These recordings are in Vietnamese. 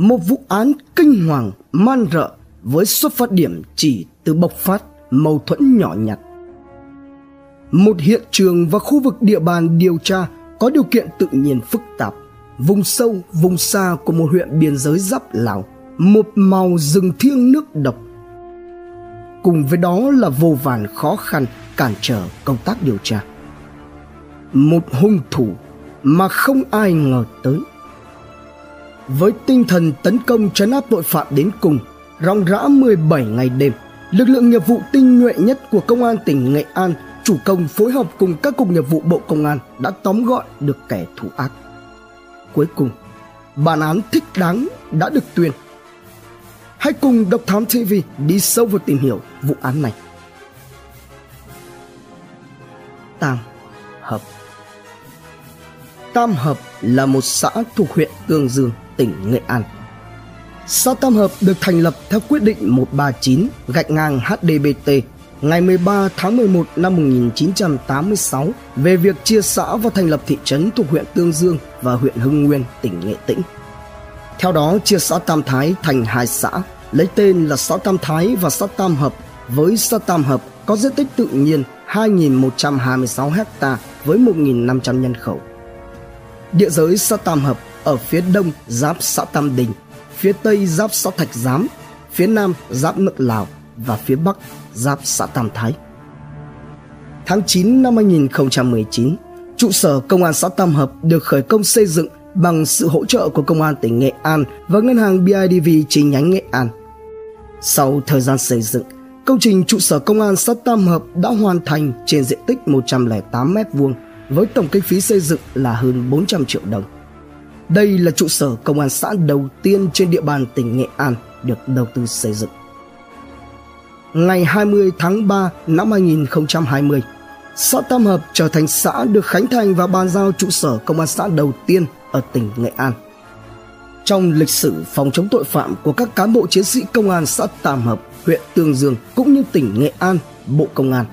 một vụ án kinh hoàng, man rợ với xuất phát điểm chỉ từ bộc phát, mâu thuẫn nhỏ nhặt. Một hiện trường và khu vực địa bàn điều tra có điều kiện tự nhiên phức tạp. Vùng sâu, vùng xa của một huyện biên giới giáp lào, một màu rừng thiêng nước độc. Cùng với đó là vô vàn khó khăn cản trở công tác điều tra. Một hung thủ mà không ai ngờ tới với tinh thần tấn công trấn áp tội phạm đến cùng ròng rã 17 ngày đêm lực lượng nghiệp vụ tinh nhuệ nhất của công an tỉnh Nghệ An chủ công phối hợp cùng các cục nghiệp vụ Bộ Công an đã tóm gọn được kẻ thủ ác. Cuối cùng, bản án thích đáng đã được tuyên. Hãy cùng Độc Thám TV đi sâu vào tìm hiểu vụ án này. Tam Hợp Tam Hợp là một xã thuộc huyện Tương Dương, tỉnh Nghệ An. Xã Tam Hợp được thành lập theo quyết định 139 gạch ngang HDBT ngày 13 tháng 11 năm 1986 về việc chia xã và thành lập thị trấn thuộc huyện Tương Dương và huyện Hưng Nguyên, tỉnh Nghệ Tĩnh. Theo đó, chia xã Tam Thái thành hai xã, lấy tên là xã Tam Thái và xã Tam Hợp, với xã Tam Hợp có diện tích tự nhiên 2.126 ha với 1.500 nhân khẩu. Địa giới xã Tam Hợp ở phía đông giáp xã Tam Đình, phía tây giáp xã Thạch Giám, phía nam giáp nước Lào và phía bắc giáp xã Tam Thái. Tháng 9 năm 2019, trụ sở công an xã Tam Hợp được khởi công xây dựng bằng sự hỗ trợ của công an tỉnh Nghệ An và ngân hàng BIDV chi nhánh Nghệ An. Sau thời gian xây dựng, công trình trụ sở công an xã Tam Hợp đã hoàn thành trên diện tích 108 m2 với tổng kinh phí xây dựng là hơn 400 triệu đồng. Đây là trụ sở công an xã đầu tiên trên địa bàn tỉnh Nghệ An được đầu tư xây dựng ngày 20 tháng 3 năm 2020. Xã Tam Hợp trở thành xã được khánh thành và bàn giao trụ sở công an xã đầu tiên ở tỉnh Nghệ An. Trong lịch sử phòng chống tội phạm của các cán bộ chiến sĩ công an xã Tam Hợp, huyện Tương Dương cũng như tỉnh Nghệ An, Bộ Công an,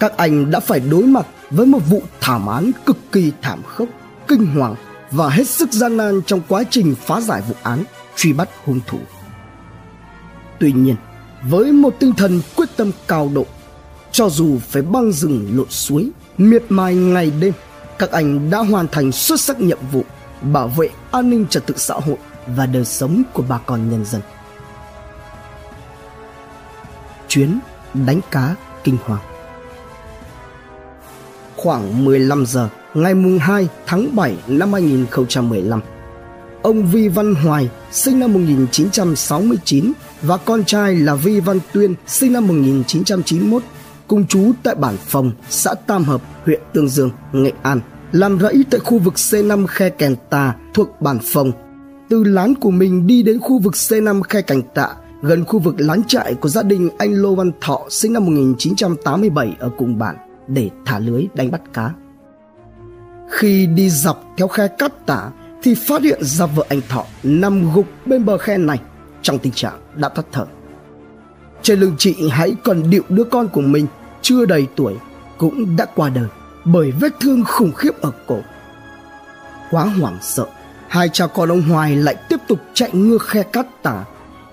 các anh đã phải đối mặt với một vụ thảm án cực kỳ thảm khốc, kinh hoàng và hết sức gian nan trong quá trình phá giải vụ án, truy bắt hung thủ. Tuy nhiên, với một tinh thần quyết tâm cao độ cho dù phải băng rừng lội suối miệt mài ngày đêm các anh đã hoàn thành xuất sắc nhiệm vụ bảo vệ an ninh trật tự xã hội và đời sống của bà con nhân dân chuyến đánh cá kinh hoàng khoảng 15 giờ ngày mùng 2 tháng 7 năm 2015 ông Vi Văn Hoài sinh năm 1969 và con trai là Vi Văn Tuyên sinh năm 1991 cùng chú tại bản Phòng, xã Tam Hợp, huyện Tương Dương, Nghệ An, làm rẫy tại khu vực C5 Khe Kèn Tà thuộc bản Phòng. Từ lán của mình đi đến khu vực C5 Khe Cảnh Tạ, gần khu vực lán trại của gia đình anh Lô Văn Thọ sinh năm 1987 ở cùng bản để thả lưới đánh bắt cá. Khi đi dọc theo khe cát tả thì phát hiện ra vợ anh Thọ nằm gục bên bờ khe này trong tình trạng đã tắt thở. Trên lưng chị hãy còn điệu đứa con của mình chưa đầy tuổi cũng đã qua đời bởi vết thương khủng khiếp ở cổ. Quá hoảng sợ, hai cha con ông Hoài lại tiếp tục chạy ngược khe cát tả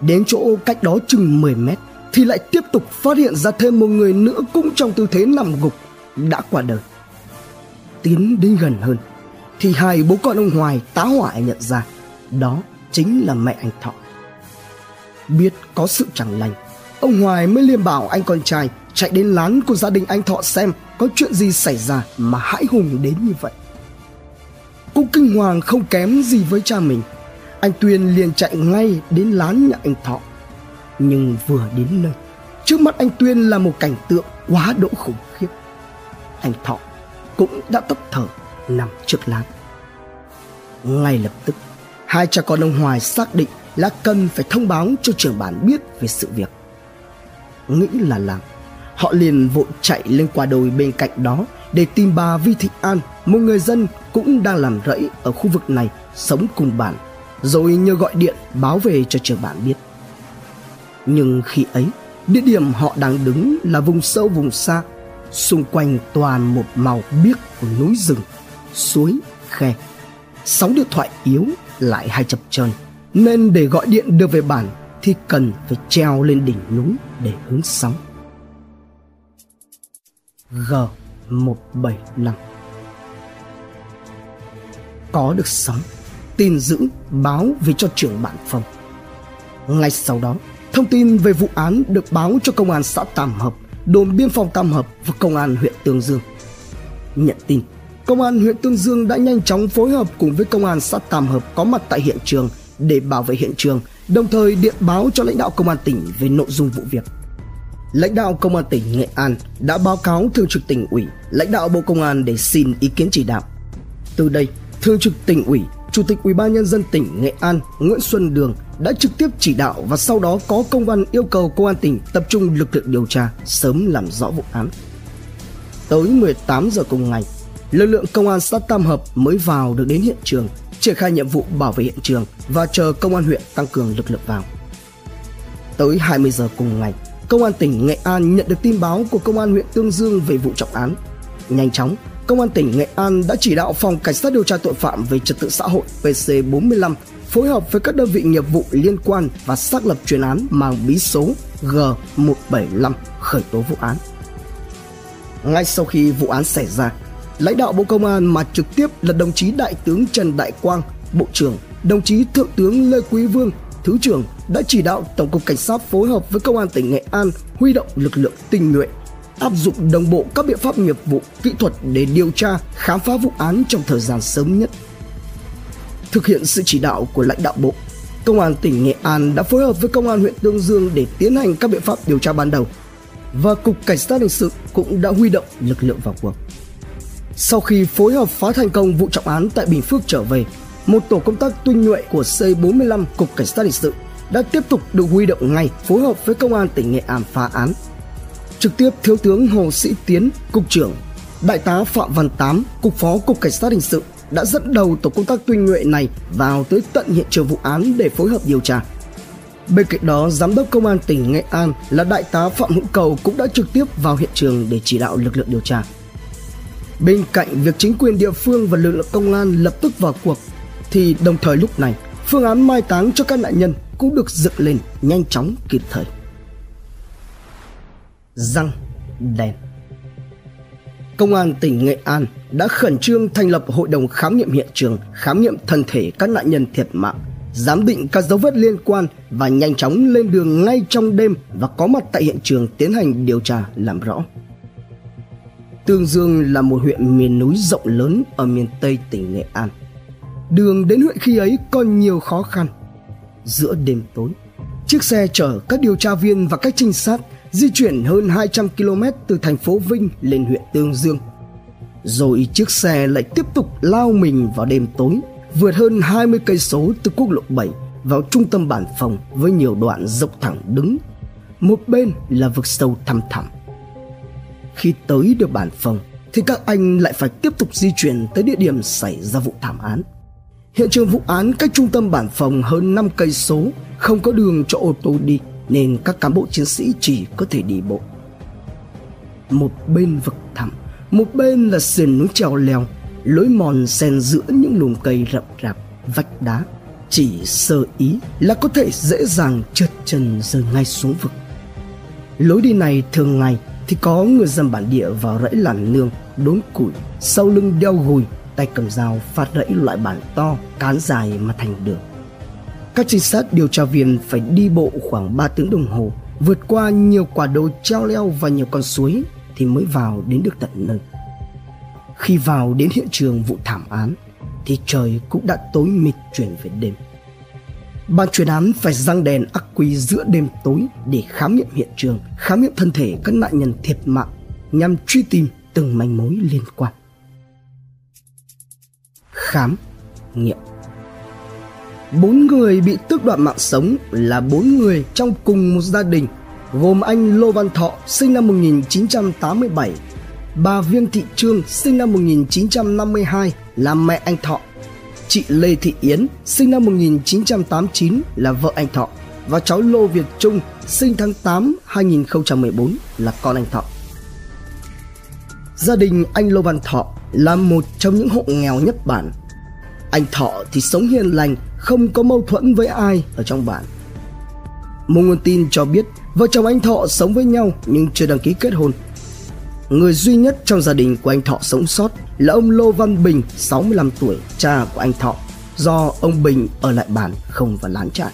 đến chỗ cách đó chừng 10 mét thì lại tiếp tục phát hiện ra thêm một người nữa cũng trong tư thế nằm gục đã qua đời. Tiến đến gần hơn thì hai bố con ông Hoài tá hỏa nhận ra đó chính là mẹ anh Thọ. Biết có sự chẳng lành, ông Hoài mới liên bảo anh con trai chạy đến lán của gia đình anh Thọ xem có chuyện gì xảy ra mà hãi hùng đến như vậy. Cũng kinh hoàng không kém gì với cha mình, anh Tuyên liền chạy ngay đến lán nhà anh Thọ. Nhưng vừa đến nơi, trước mắt anh Tuyên là một cảnh tượng quá độ khủng khiếp. Anh Thọ cũng đã tấp thở nằm trước lán. Ngay lập tức, hai cha con ông Hoài xác định là cần phải thông báo cho trưởng bản biết về sự việc. Nghĩ là làm, họ liền vội chạy lên qua đồi bên cạnh đó để tìm bà Vi Thị An, một người dân cũng đang làm rẫy ở khu vực này sống cùng bản, rồi nhờ gọi điện báo về cho trưởng bản biết. Nhưng khi ấy, địa điểm họ đang đứng là vùng sâu vùng xa, xung quanh toàn một màu biếc của núi rừng, suối, khe. Sóng điện thoại yếu lại hay chập chờn nên để gọi điện đưa về bản thì cần phải treo lên đỉnh núi để hướng sóng. G175 Có được sóng, tin giữ báo về cho trưởng bản phòng. Ngay sau đó, thông tin về vụ án được báo cho công an xã Tam Hợp, đồn biên phòng Tam Hợp và công an huyện Tương Dương. Nhận tin, công an huyện Tương Dương đã nhanh chóng phối hợp cùng với công an xã Tam Hợp có mặt tại hiện trường để bảo vệ hiện trường, đồng thời điện báo cho lãnh đạo công an tỉnh về nội dung vụ việc. Lãnh đạo công an tỉnh Nghệ An đã báo cáo thường trực tỉnh ủy, lãnh đạo Bộ Công an để xin ý kiến chỉ đạo. Từ đây, thường trực tỉnh ủy, Chủ tịch Ủy ban nhân dân tỉnh Nghệ An Nguyễn Xuân Đường đã trực tiếp chỉ đạo và sau đó có công văn yêu cầu công an tỉnh tập trung lực lượng điều tra sớm làm rõ vụ án. Tới 18 giờ cùng ngày, lực lượng công an xã Tam Hợp mới vào được đến hiện trường, triển khai nhiệm vụ bảo vệ hiện trường và chờ công an huyện tăng cường lực lượng vào. Tới 20 giờ cùng ngày, công an tỉnh Nghệ An nhận được tin báo của công an huyện Tương Dương về vụ trọng án. Nhanh chóng, công an tỉnh Nghệ An đã chỉ đạo phòng cảnh sát điều tra tội phạm về trật tự xã hội PC45 phối hợp với các đơn vị nghiệp vụ liên quan và xác lập chuyên án mang bí số G175 khởi tố vụ án. Ngay sau khi vụ án xảy ra, lãnh đạo Bộ Công an mà trực tiếp là đồng chí Đại tướng Trần Đại Quang, Bộ trưởng, đồng chí Thượng tướng Lê Quý Vương, Thứ trưởng đã chỉ đạo Tổng cục Cảnh sát phối hợp với Công an tỉnh Nghệ An huy động lực lượng tinh nhuệ, áp dụng đồng bộ các biện pháp nghiệp vụ, kỹ thuật để điều tra, khám phá vụ án trong thời gian sớm nhất. Thực hiện sự chỉ đạo của lãnh đạo Bộ, Công an tỉnh Nghệ An đã phối hợp với Công an huyện Tương Dương để tiến hành các biện pháp điều tra ban đầu và Cục Cảnh sát hình sự cũng đã huy động lực lượng vào cuộc. Sau khi phối hợp phá thành công vụ trọng án tại Bình Phước trở về, một tổ công tác tinh nhuệ của C45 Cục Cảnh sát hình sự đã tiếp tục được huy động ngay phối hợp với công an tỉnh Nghệ An phá án. Trực tiếp Thiếu tướng Hồ Sĩ Tiến, Cục trưởng, Đại tá Phạm Văn Tám, Cục Phó Cục Cảnh sát hình sự đã dẫn đầu tổ công tác tuyên nhuệ này vào tới tận hiện trường vụ án để phối hợp điều tra. Bên cạnh đó, Giám đốc Công an tỉnh Nghệ An là Đại tá Phạm Hữu Cầu cũng đã trực tiếp vào hiện trường để chỉ đạo lực lượng điều tra. Bên cạnh việc chính quyền địa phương và lực lượng công an lập tức vào cuộc, thì đồng thời lúc này, phương án mai táng cho các nạn nhân cũng được dựng lên nhanh chóng kịp thời. Răng đèn Công an tỉnh Nghệ An đã khẩn trương thành lập hội đồng khám nghiệm hiện trường, khám nghiệm thân thể các nạn nhân thiệt mạng, giám định các dấu vết liên quan và nhanh chóng lên đường ngay trong đêm và có mặt tại hiện trường tiến hành điều tra làm rõ. Tương Dương là một huyện miền núi rộng lớn ở miền Tây tỉnh Nghệ An. Đường đến huyện khi ấy còn nhiều khó khăn. Giữa đêm tối, chiếc xe chở các điều tra viên và các trinh sát di chuyển hơn 200 km từ thành phố Vinh lên huyện Tương Dương. Rồi chiếc xe lại tiếp tục lao mình vào đêm tối, vượt hơn 20 cây số từ quốc lộ 7 vào trung tâm bản phòng với nhiều đoạn dốc thẳng đứng. Một bên là vực sâu thăm thẳm. Khi tới được bản phòng thì các anh lại phải tiếp tục di chuyển tới địa điểm xảy ra vụ thảm án. Hiện trường vụ án cách trung tâm bản phòng hơn 5 cây số, không có đường cho ô tô đi nên các cán bộ chiến sĩ chỉ có thể đi bộ. Một bên vực thẳm, một bên là sườn núi trèo leo, lối mòn xen giữa những lùm cây rậm rạp, vách đá. Chỉ sơ ý là có thể dễ dàng trượt chân rơi ngay xuống vực. Lối đi này thường ngày thì có người dân bản địa vào rẫy làn nương, đốn củi, sau lưng đeo gùi, tay cầm dao phát rẫy loại bản to, cán dài mà thành đường. Các trinh sát điều tra viên phải đi bộ khoảng 3 tiếng đồng hồ, vượt qua nhiều quả đồi treo leo và nhiều con suối thì mới vào đến được tận nơi. Khi vào đến hiện trường vụ thảm án thì trời cũng đã tối mịt chuyển về đêm. Ban chuyên án phải răng đèn ắc quy giữa đêm tối để khám nghiệm hiện trường, khám nghiệm thân thể các nạn nhân thiệt mạng nhằm truy tìm từng manh mối liên quan. Khám nghiệm Bốn người bị tước đoạt mạng sống là bốn người trong cùng một gia đình gồm anh Lô Văn Thọ sinh năm 1987, bà Viên Thị Trương sinh năm 1952 là mẹ anh Thọ, chị Lê Thị Yến sinh năm 1989 là vợ anh Thọ và cháu Lô Việt Trung sinh tháng 8 2014 là con anh Thọ. Gia đình anh Lô Văn Thọ là một trong những hộ nghèo nhất bản. Anh Thọ thì sống hiền lành không có mâu thuẫn với ai ở trong bản. Một nguồn tin cho biết vợ chồng anh Thọ sống với nhau nhưng chưa đăng ký kết hôn. Người duy nhất trong gia đình của anh Thọ sống sót là ông Lô Văn Bình, 65 tuổi, cha của anh Thọ, do ông Bình ở lại bản không vào lán trại.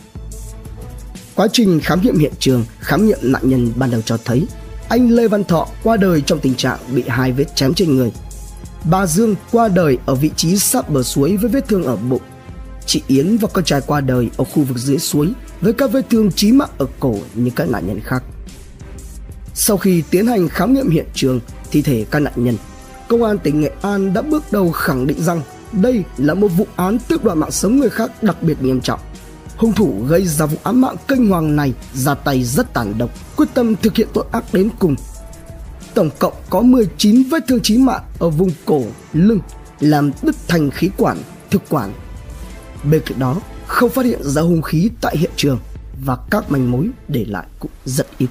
Quá trình khám nghiệm hiện trường, khám nghiệm nạn nhân ban đầu cho thấy anh Lê Văn Thọ qua đời trong tình trạng bị hai vết chém trên người. Bà Dương qua đời ở vị trí sát bờ suối với vết thương ở bụng. Chị Yến và con trai qua đời ở khu vực dưới suối với các vết thương chí mạng ở cổ như các nạn nhân khác. Sau khi tiến hành khám nghiệm hiện trường thi thể các nạn nhân, công an tỉnh Nghệ An đã bước đầu khẳng định rằng đây là một vụ án tước đoạt mạng sống người khác đặc biệt nghiêm trọng hung thủ gây ra vụ án mạng kinh hoàng này ra tay rất tàn độc, quyết tâm thực hiện tội ác đến cùng. Tổng cộng có 19 vết thương chí mạng ở vùng cổ, lưng, làm đứt thành khí quản, thực quản. Bên cạnh đó, không phát hiện ra hung khí tại hiện trường và các manh mối để lại cũng rất ít.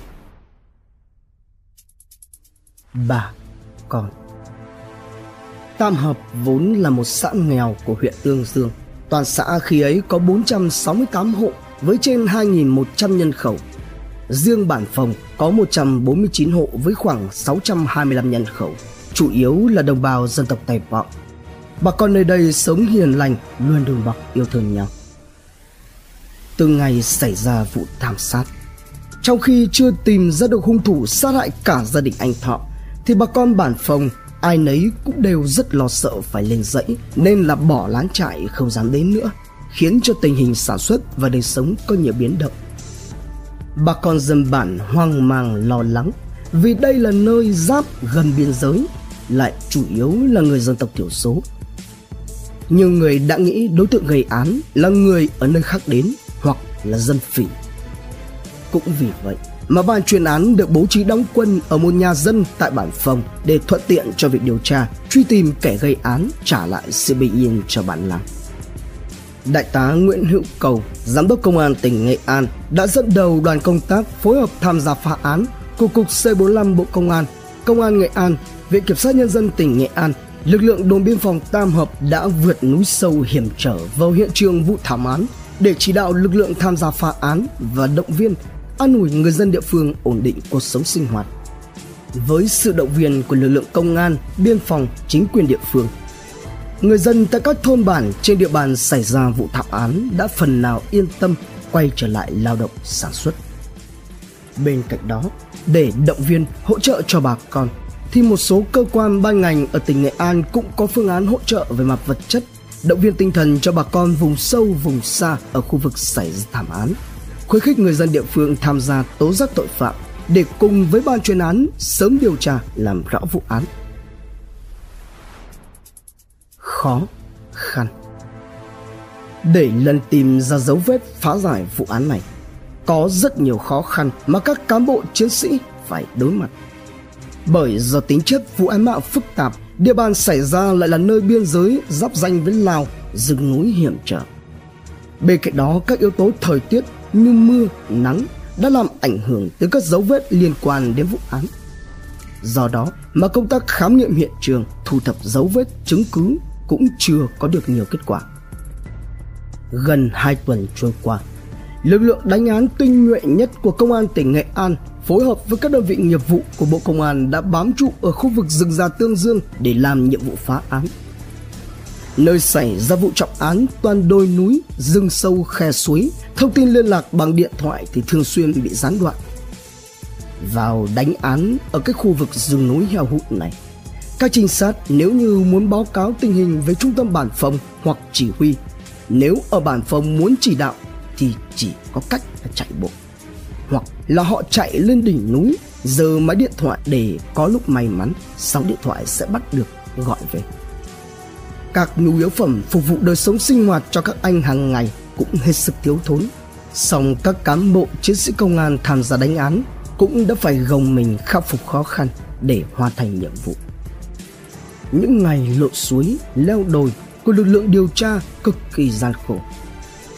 Bà con Tam Hợp vốn là một xã nghèo của huyện Tương Dương – Toàn xã khi ấy có 468 hộ với trên 2.100 nhân khẩu. Riêng bản phòng có 149 hộ với khoảng 625 nhân khẩu, chủ yếu là đồng bào dân tộc Tây Vọng. Bà con nơi đây sống hiền lành, luôn đùm bọc yêu thương nhau. Từ ngày xảy ra vụ thảm sát, trong khi chưa tìm ra được hung thủ sát hại cả gia đình anh Thọ, thì bà con bản phòng ai nấy cũng đều rất lo sợ phải lên dãy nên là bỏ lán trại không dám đến nữa khiến cho tình hình sản xuất và đời sống có nhiều biến động. Bà con dân bản hoang mang lo lắng vì đây là nơi giáp gần biên giới lại chủ yếu là người dân tộc thiểu số nhiều người đã nghĩ đối tượng gây án là người ở nơi khác đến hoặc là dân phỉ cũng vì vậy mà ban chuyên án được bố trí đóng quân ở một nhà dân tại bản phòng để thuận tiện cho việc điều tra, truy tìm kẻ gây án trả lại sự bình yên cho bản làng. Đại tá Nguyễn Hữu Cầu, Giám đốc Công an tỉnh Nghệ An đã dẫn đầu đoàn công tác phối hợp tham gia phá án của Cục C45 Bộ Công an, Công an Nghệ An, Viện Kiểm sát Nhân dân tỉnh Nghệ An, lực lượng đồn biên phòng Tam Hợp đã vượt núi sâu hiểm trở vào hiện trường vụ thảm án để chỉ đạo lực lượng tham gia phá án và động viên an ủi người dân địa phương ổn định cuộc sống sinh hoạt. Với sự động viên của lực lượng công an, biên phòng, chính quyền địa phương, người dân tại các thôn bản trên địa bàn xảy ra vụ thảm án đã phần nào yên tâm quay trở lại lao động sản xuất. Bên cạnh đó, để động viên hỗ trợ cho bà con, thì một số cơ quan ban ngành ở tỉnh Nghệ An cũng có phương án hỗ trợ về mặt vật chất, động viên tinh thần cho bà con vùng sâu, vùng xa ở khu vực xảy ra thảm án khuyến khích người dân địa phương tham gia tố giác tội phạm để cùng với ban chuyên án sớm điều tra làm rõ vụ án. Khó khăn Để lần tìm ra dấu vết phá giải vụ án này, có rất nhiều khó khăn mà các cán bộ chiến sĩ phải đối mặt. Bởi do tính chất vụ án mạng phức tạp, địa bàn xảy ra lại là nơi biên giới giáp danh với Lào, rừng núi hiểm trở. Bên cạnh đó, các yếu tố thời tiết như mưa, nắng đã làm ảnh hưởng tới các dấu vết liên quan đến vụ án. Do đó mà công tác khám nghiệm hiện trường, thu thập dấu vết chứng cứ cũng chưa có được nhiều kết quả. Gần 2 tuần trôi qua, lực lượng đánh án tinh nhuệ nhất của công an tỉnh Nghệ An phối hợp với các đơn vị nghiệp vụ của Bộ Công an đã bám trụ ở khu vực rừng già Tương Dương để làm nhiệm vụ phá án. Nơi xảy ra vụ trọng án toàn đồi núi, rừng sâu, khe suối, thông tin liên lạc bằng điện thoại thì thường xuyên bị gián đoạn. Vào đánh án ở cái khu vực rừng núi heo hụt này, các trinh sát nếu như muốn báo cáo tình hình với trung tâm bản phòng hoặc chỉ huy, nếu ở bản phòng muốn chỉ đạo thì chỉ có cách là chạy bộ. Hoặc là họ chạy lên đỉnh núi, giờ máy điện thoại để có lúc may mắn sóng điện thoại sẽ bắt được gọi về các nhu yếu phẩm phục vụ đời sống sinh hoạt cho các anh hàng ngày cũng hết sức thiếu thốn. Song các cán bộ chiến sĩ công an tham gia đánh án cũng đã phải gồng mình khắc phục khó khăn để hoàn thành nhiệm vụ. Những ngày lội suối, leo đồi của lực lượng điều tra cực kỳ gian khổ.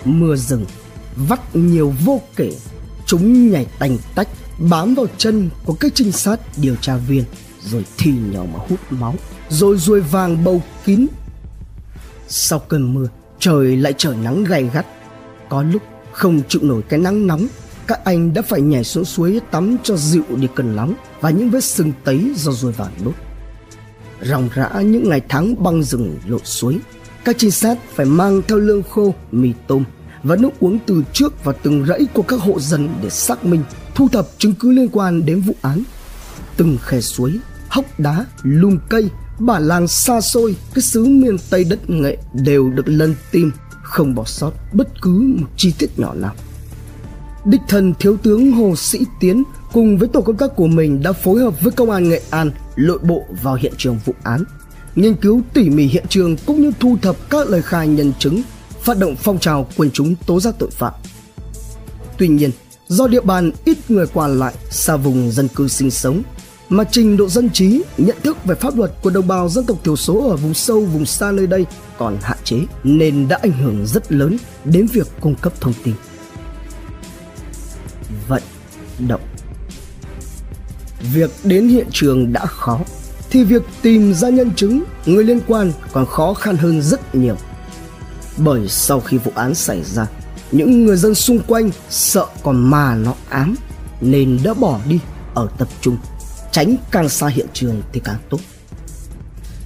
Mưa rừng, vắt nhiều vô kể, chúng nhảy tành tách bám vào chân của các trinh sát điều tra viên rồi thì nhỏ mà hút máu rồi ruồi vàng bầu kín sau cơn mưa trời lại trời nắng gay gắt. Có lúc không chịu nổi cái nắng nóng, các anh đã phải nhảy xuống suối tắm cho dịu đi cơn nóng và những vết sưng tấy do ruồi vàng đốt. Ròng rã những ngày tháng băng rừng lội suối, các trinh sát phải mang theo lương khô, mì tôm và nước uống từ trước và từng rẫy của các hộ dân để xác minh, thu thập chứng cứ liên quan đến vụ án. Từng khe suối, hốc đá, lùm cây, bản làng xa xôi, cái xứ miền Tây đất nghệ đều được lân tìm, không bỏ sót bất cứ một chi tiết nhỏ nào. Địch thần thiếu tướng Hồ Sĩ Tiến cùng với tổ công tác của mình đã phối hợp với công an Nghệ An lội bộ vào hiện trường vụ án, nghiên cứu tỉ mỉ hiện trường cũng như thu thập các lời khai nhân chứng, phát động phong trào quần chúng tố giác tội phạm. Tuy nhiên, do địa bàn ít người qua lại, xa vùng dân cư sinh sống, mà trình độ dân trí, nhận thức về pháp luật của đồng bào dân tộc thiểu số ở vùng sâu, vùng xa nơi đây còn hạn chế nên đã ảnh hưởng rất lớn đến việc cung cấp thông tin. Vận động Việc đến hiện trường đã khó thì việc tìm ra nhân chứng, người liên quan còn khó khăn hơn rất nhiều. Bởi sau khi vụ án xảy ra, những người dân xung quanh sợ còn mà nó ám nên đã bỏ đi ở tập trung, tránh càng xa hiện trường thì càng tốt.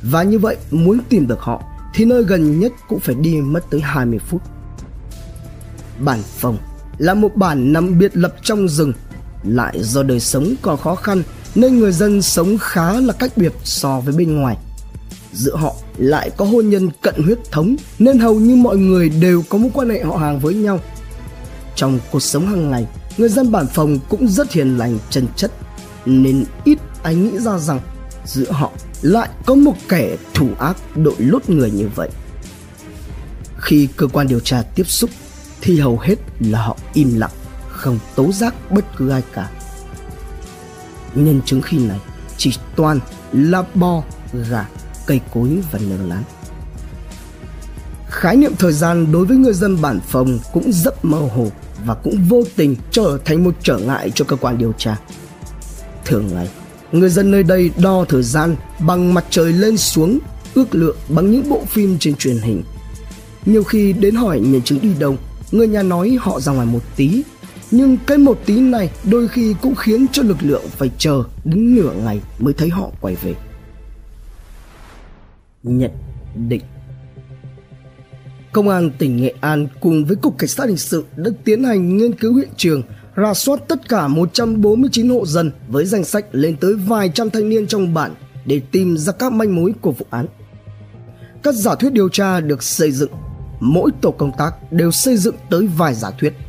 Và như vậy muốn tìm được họ thì nơi gần nhất cũng phải đi mất tới 20 phút. Bản phòng là một bản nằm biệt lập trong rừng, lại do đời sống còn khó khăn nên người dân sống khá là cách biệt so với bên ngoài. Giữa họ lại có hôn nhân cận huyết thống nên hầu như mọi người đều có mối quan hệ họ hàng với nhau. Trong cuộc sống hàng ngày, người dân bản phòng cũng rất hiền lành chân chất nên ít ai nghĩ ra rằng giữa họ lại có một kẻ thủ ác đội lốt người như vậy. Khi cơ quan điều tra tiếp xúc thì hầu hết là họ im lặng, không tố giác bất cứ ai cả nhân chứng khi này chỉ toàn là bo, gà, cây cối và nương lán. Khái niệm thời gian đối với người dân bản phòng cũng rất mơ hồ và cũng vô tình trở thành một trở ngại cho cơ quan điều tra. Thường ngày, người dân nơi đây đo thời gian bằng mặt trời lên xuống, ước lượng bằng những bộ phim trên truyền hình. Nhiều khi đến hỏi nhân chứng đi đâu, người nhà nói họ ra ngoài một tí nhưng cái một tí này đôi khi cũng khiến cho lực lượng phải chờ đến nửa ngày mới thấy họ quay về. Nhận định Công an tỉnh Nghệ An cùng với Cục Cảnh sát Hình sự đã tiến hành nghiên cứu hiện trường, ra soát tất cả 149 hộ dân với danh sách lên tới vài trăm thanh niên trong bản để tìm ra các manh mối của vụ án. Các giả thuyết điều tra được xây dựng, mỗi tổ công tác đều xây dựng tới vài giả thuyết –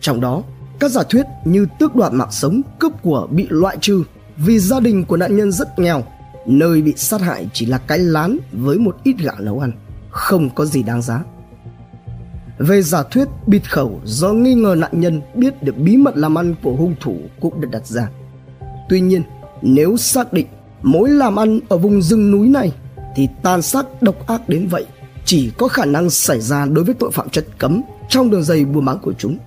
trong đó, các giả thuyết như tước đoạt mạng sống, cướp của bị loại trừ vì gia đình của nạn nhân rất nghèo, nơi bị sát hại chỉ là cái lán với một ít gạo nấu ăn, không có gì đáng giá. Về giả thuyết bịt khẩu do nghi ngờ nạn nhân biết được bí mật làm ăn của hung thủ cũng được đặt ra. Tuy nhiên, nếu xác định mối làm ăn ở vùng rừng núi này thì tàn sát độc ác đến vậy chỉ có khả năng xảy ra đối với tội phạm chất cấm trong đường dây buôn bán của chúng.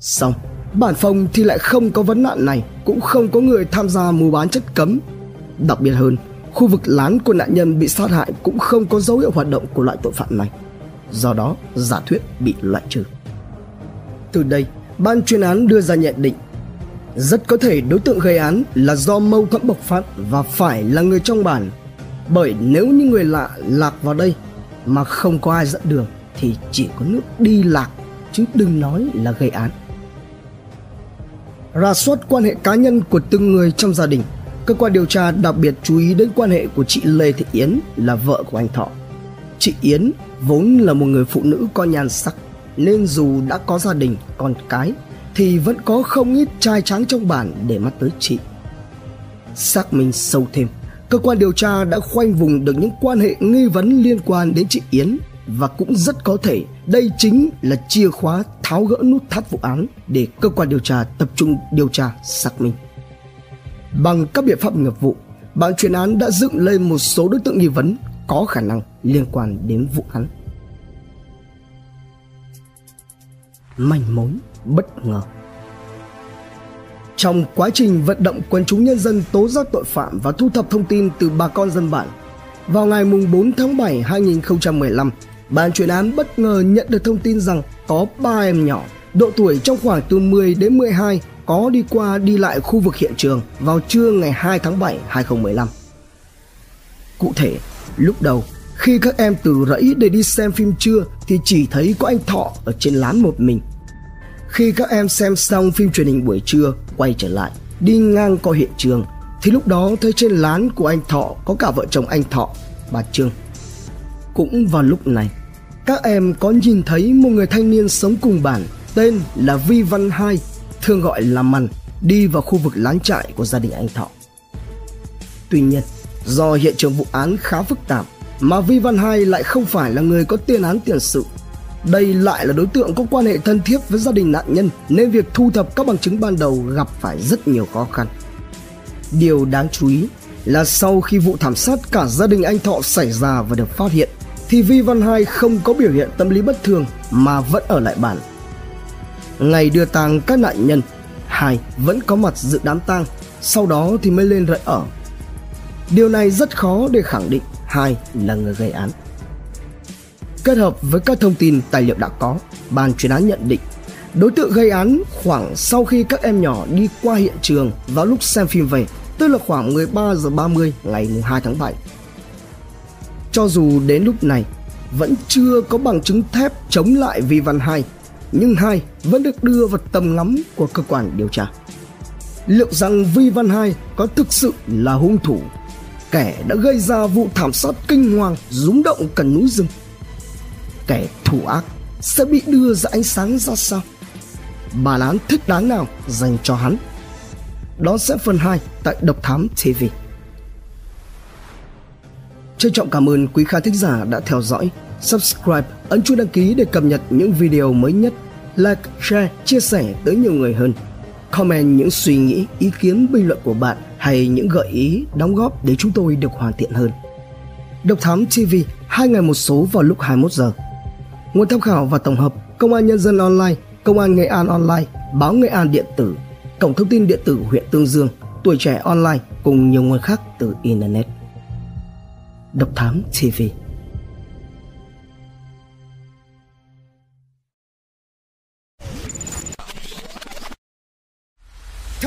Xong, bản phòng thì lại không có vấn nạn này, cũng không có người tham gia mua bán chất cấm. Đặc biệt hơn, khu vực lán của nạn nhân bị sát hại cũng không có dấu hiệu hoạt động của loại tội phạm này. Do đó, giả thuyết bị loại trừ. Từ đây, ban chuyên án đưa ra nhận định rất có thể đối tượng gây án là do mâu thuẫn bộc phát và phải là người trong bản. Bởi nếu như người lạ lạc vào đây mà không có ai dẫn đường thì chỉ có nước đi lạc chứ đừng nói là gây án Ra soát quan hệ cá nhân của từng người trong gia đình cơ quan điều tra đặc biệt chú ý đến quan hệ của chị lê thị yến là vợ của anh thọ chị yến vốn là một người phụ nữ có nhan sắc, nên dù đã có gia đình, con cái, thì vẫn có không ít trai tráng trong bản để mắt tới chị xác minh sâu thêm, cơ quan điều tra đã khoanh vùng được những quan hệ nghi vấn liên quan đến chị yến và cũng rất có thể đây chính là chìa khóa tháo gỡ nút thắt vụ án để cơ quan điều tra tập trung điều tra, xác minh. Bằng các biện pháp nghiệp vụ, ban chuyên án đã dựng lên một số đối tượng nghi vấn có khả năng liên quan đến vụ án. Manh mối bất ngờ Trong quá trình vận động quần chúng nhân dân tố giác tội phạm và thu thập thông tin từ bà con dân bản, vào ngày 4 tháng 7 2015, ban chuyên án bất ngờ nhận được thông tin rằng có ba em nhỏ độ tuổi trong khoảng từ 10 đến 12 có đi qua đi lại khu vực hiện trường vào trưa ngày 2 tháng 7 2015. Cụ thể, lúc đầu khi các em từ rẫy để đi xem phim trưa thì chỉ thấy có anh Thọ ở trên lán một mình. Khi các em xem xong phim truyền hình buổi trưa quay trở lại đi ngang qua hiện trường thì lúc đó thấy trên lán của anh Thọ có cả vợ chồng anh Thọ, bà Trương. Cũng vào lúc này, các em có nhìn thấy một người thanh niên sống cùng bản tên là Vi Văn Hai, thường gọi là Mằn, đi vào khu vực lán trại của gia đình anh Thọ. Tuy nhiên, do hiện trường vụ án khá phức tạp mà Vi Văn Hai lại không phải là người có tiền án tiền sự. Đây lại là đối tượng có quan hệ thân thiết với gia đình nạn nhân nên việc thu thập các bằng chứng ban đầu gặp phải rất nhiều khó khăn. Điều đáng chú ý là sau khi vụ thảm sát cả gia đình anh Thọ xảy ra và được phát hiện thì Vi Văn Hai không có biểu hiện tâm lý bất thường mà vẫn ở lại bản. Ngày đưa tang các nạn nhân, Hai vẫn có mặt dự đám tang, sau đó thì mới lên rẫy ở. Điều này rất khó để khẳng định Hai là người gây án. Kết hợp với các thông tin tài liệu đã có, ban chuyên án nhận định đối tượng gây án khoảng sau khi các em nhỏ đi qua hiện trường vào lúc xem phim về, tức là khoảng 13 giờ 30 ngày 2 tháng 7. Cho dù đến lúc này vẫn chưa có bằng chứng thép chống lại Vi Văn Hai, nhưng Hai vẫn được đưa vào tầm ngắm của cơ quan điều tra. Liệu rằng Vi Văn Hai có thực sự là hung thủ, kẻ đã gây ra vụ thảm sát kinh hoàng rúng động cả núi rừng? Kẻ thủ ác sẽ bị đưa ra ánh sáng ra sao? Bản án thích đáng nào dành cho hắn? Đó sẽ phần 2 tại Độc Thám TV. Trân trọng cảm ơn quý khán thính giả đã theo dõi, subscribe, ấn chuông đăng ký để cập nhật những video mới nhất, like, share, chia sẻ tới nhiều người hơn. Comment những suy nghĩ, ý kiến, bình luận của bạn hay những gợi ý, đóng góp để chúng tôi được hoàn thiện hơn. Độc Thám TV, hai ngày một số vào lúc 21 giờ. Nguồn tham khảo và tổng hợp Công an Nhân dân Online, Công an Nghệ An Online, Báo Nghệ An Điện tử, Cổng thông tin điện tử huyện Tương Dương, Tuổi trẻ Online cùng nhiều nguồn khác từ Internet. Độc Thám TV.